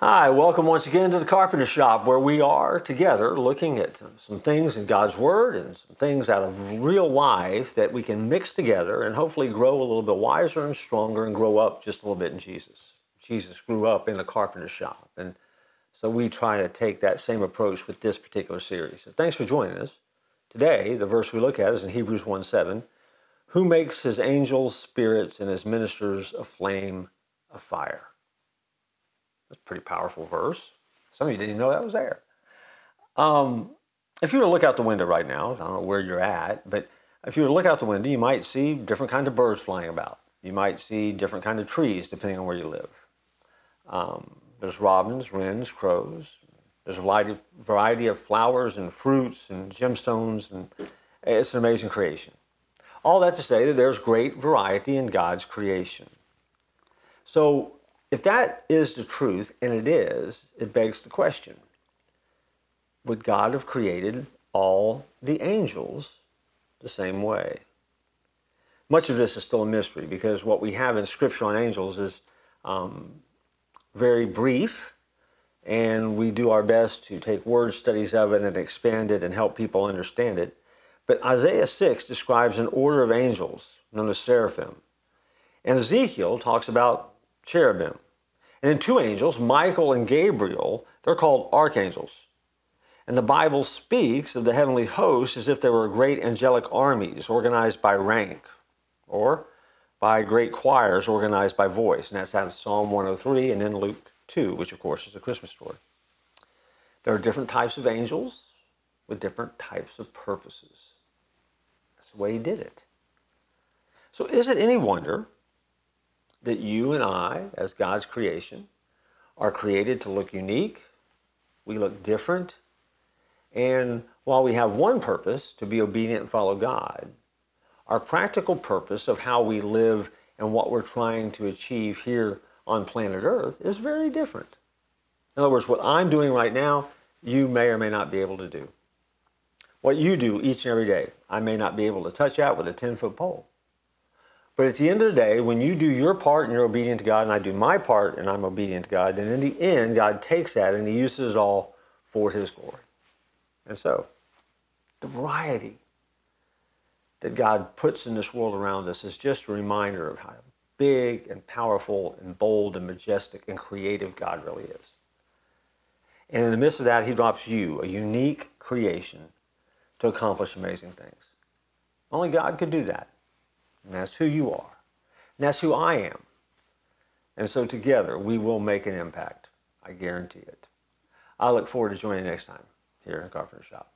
Hi, welcome once again to the Carpenter Shop where we are together looking at some things in God's Word and some things out of real life that we can mix together and hopefully grow a little bit wiser and stronger and grow up just a little bit in Jesus. Jesus grew up in a carpenter shop. And so we try to take that same approach with this particular series. So thanks for joining us. Today, the verse we look at is in Hebrews 1 7. Who makes his angels spirits and his ministers a flame of fire? That's a pretty powerful verse. Some of you didn't even know that was there. Um, if you were to look out the window right now, I don't know where you're at, but if you were to look out the window, you might see different kinds of birds flying about. You might see different kinds of trees depending on where you live. Um, there's robins, wrens, crows. There's a variety, variety of flowers and fruits and gemstones, and it's an amazing creation. All that to say that there's great variety in God's creation. So if that is the truth, and it is, it begs the question Would God have created all the angels the same way? Much of this is still a mystery because what we have in Scripture on angels is um, very brief, and we do our best to take word studies of it and expand it and help people understand it. But Isaiah 6 describes an order of angels known as seraphim. And Ezekiel talks about cherubim. And then two angels, Michael and Gabriel, they're called archangels. And the Bible speaks of the heavenly hosts as if they were great angelic armies organized by rank or by great choirs organized by voice. And that's out of Psalm 103 and then Luke 2, which of course is a Christmas story. There are different types of angels with different types of purposes. That's the way he did it. So is it any wonder that you and I, as God's creation, are created to look unique. We look different. And while we have one purpose, to be obedient and follow God, our practical purpose of how we live and what we're trying to achieve here on planet Earth is very different. In other words, what I'm doing right now, you may or may not be able to do. What you do each and every day, I may not be able to touch out with a 10 foot pole. But at the end of the day, when you do your part and you're obedient to God, and I do my part and I'm obedient to God, then in the end, God takes that and He uses it all for His glory. And so, the variety that God puts in this world around us is just a reminder of how big and powerful and bold and majestic and creative God really is. And in the midst of that, He drops you, a unique creation, to accomplish amazing things. Only God could do that. And that's who you are. And that's who I am. And so together we will make an impact. I guarantee it. I look forward to joining you next time here in Carpenter Shop.